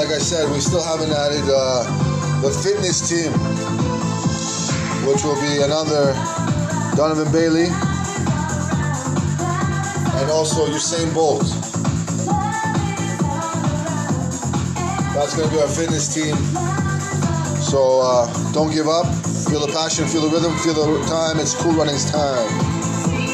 like I said, we still haven't added uh, the fitness team, which will be another Donovan Bailey and also Usain Bolt. That's going to be our fitness team. So uh, don't give up. Feel the passion, feel the rhythm, feel the time. It's cool runnings time.